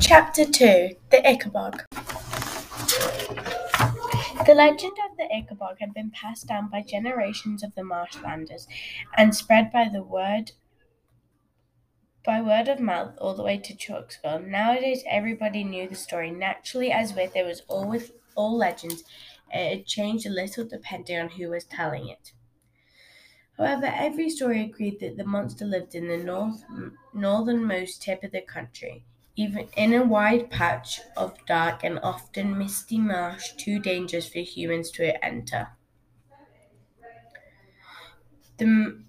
Chapter 2 The Ickabog The legend of the Ickabog had been passed down by generations of the marshlanders and spread by the word by word of mouth all the way to Chouxville. Nowadays everybody knew the story. Naturally, as with there was all with all legends, it changed a little depending on who was telling it. However, every story agreed that the monster lived in the north northernmost tip of the country even in a wide patch of dark and often misty marsh too dangerous for humans to enter. The,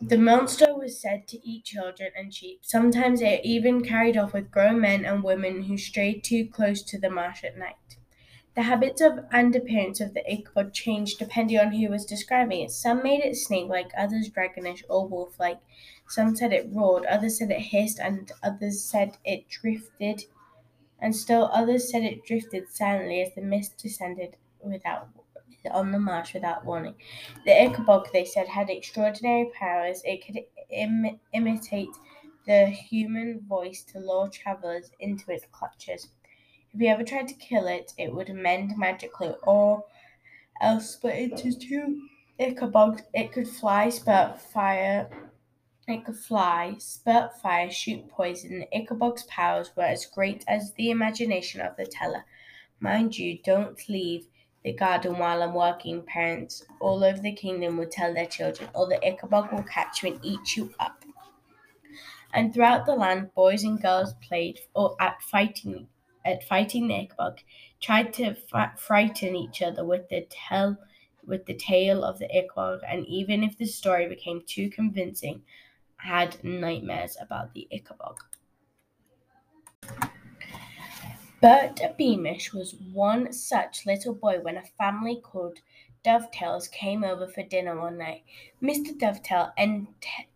the monster was said to eat children and sheep. Sometimes it even carried off with grown men and women who strayed too close to the marsh at night. The habits of and appearance of the Ickabog changed depending on who was describing it. Some made it snake-like, others dragonish or wolf-like. Some said it roared, others said it hissed, and others said it drifted, and still others said it drifted silently as the mist descended without on the marsh without warning. The Ickabog, they said, had extraordinary powers. It could Im- imitate the human voice to lure travelers into its clutches. If you ever tried to kill it, it would mend magically, or else split into two Ickabogs. It could fly, spurt fire. It could fly, spurt fire, shoot poison. The Ickabog's powers were as great as the imagination of the teller. Mind you, don't leave the garden while I'm working. Parents all over the kingdom would tell their children, or the Ickabog will catch you and eat you up. And throughout the land, boys and girls played or at fighting at fighting the Ickabog, tried to frighten each other with the tell with the tale of the Ickabog, and even if the story became too convincing, had nightmares about the Ickabog. Bert Beamish was one such little boy when a family called Dovetails came over for dinner one night. Mr. Dovetail ent-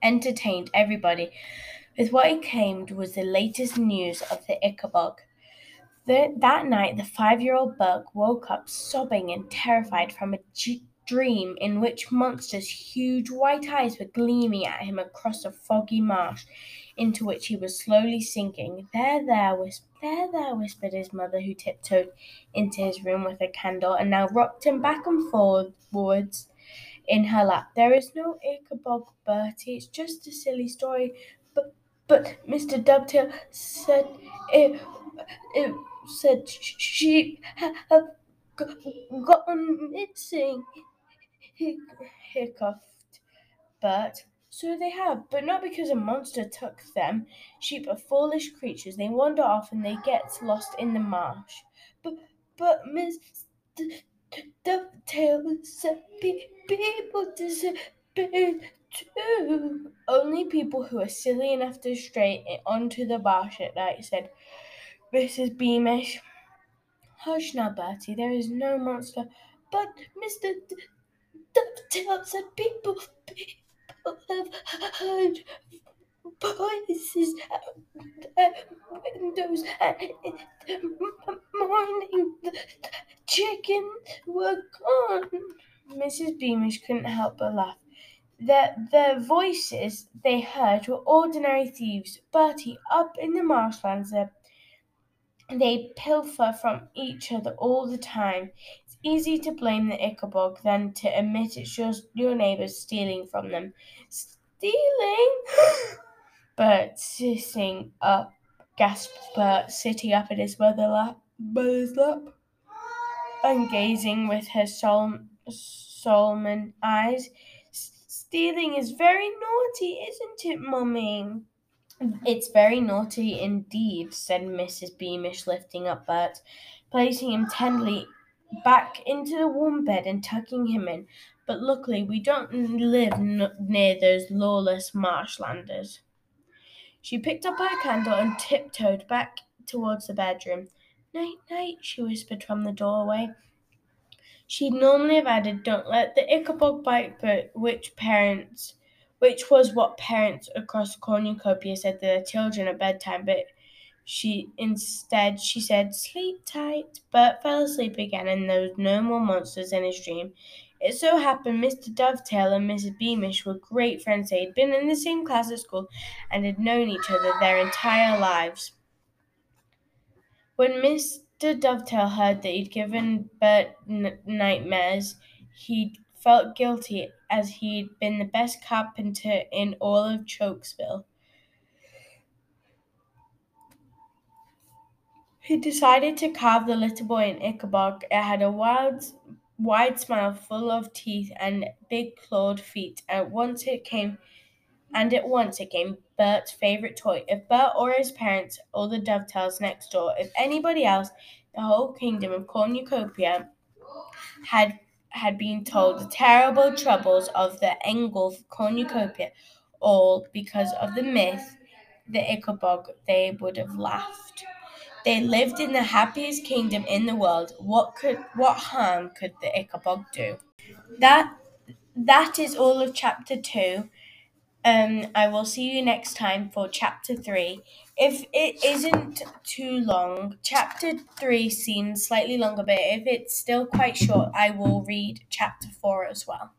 entertained everybody with what he claimed was the latest news of the Ichabod. The, that night, the five year old Bert woke up sobbing and terrified from a dream in which monsters' huge white eyes were gleaming at him across a foggy marsh into which he was slowly sinking. There, there, whispered, there, there, whispered his mother, who tiptoed into his room with a candle and now rocked him back and forwards in her lap. There is no Ickabog, Bertie. It's just a silly story. But, but Mr. Dovetail said it, it said she have gone missing. He hiccuped Bert. So they have, but not because a monster took them. Sheep are foolish creatures. They wander off and they get lost in the marsh. But, but Miss Dovetail said pe- people disappeared too. Only people who are silly enough to stray onto the marsh at night, said Mrs. Beamish. Hush now, Bertie, there is no monster. But Mr. D- Dovetail said people, people have heard voices at windows and in the morning the chickens were gone. Mrs. Beamish couldn't help but laugh. The, the voices they heard were ordinary thieves. Bertie, up in the marshlands, they pilfer from each other all the time. Easy to blame the Ickabog than to admit it's just your neighbours stealing from them. Stealing? Bert sitting up, gasped Bert, sitting up in his mother lap, mother's lap, and gazing with her sol- Solomon eyes. Stealing is very naughty, isn't it, Mummy? It's very naughty indeed, said Mrs. Beamish, lifting up Bert, placing him tenderly back into the warm bed and tucking him in. But luckily, we don't live n- near those lawless marshlanders. She picked up her candle and tiptoed back towards the bedroom. Night, night, she whispered from the doorway. She'd normally have added, Don't let the Ickabog bite, but which parents which was what parents across cornucopia said to their children at bedtime, but she instead she said, Sleep tight. Bert fell asleep again and there was no more monsters in his dream. It so happened Mr. Dovetail and Mrs. Beamish were great friends. They had been in the same class at school and had known each other their entire lives. When Mr. Dovetail heard that he'd given Bert n- nightmares, he felt guilty as he'd been the best carpenter in all of Chouxville. He decided to carve the little boy in Ickabog. It had a wild, wide smile full of teeth and big clawed feet. At once it came and at once it became Bert's favorite toy. If Bert or his parents or the dovetails next door, if anybody else, the whole kingdom of Cornucopia had had been told the terrible troubles of the Engulf Cornucopia, all because of the myth, the Ickabog, they would have laughed. They lived in the happiest kingdom in the world. What could what harm could the Ickabog do? That that is all of chapter two. Um, I will see you next time for chapter three. If it isn't too long, chapter three seems slightly longer, but if it's still quite short, I will read chapter four as well.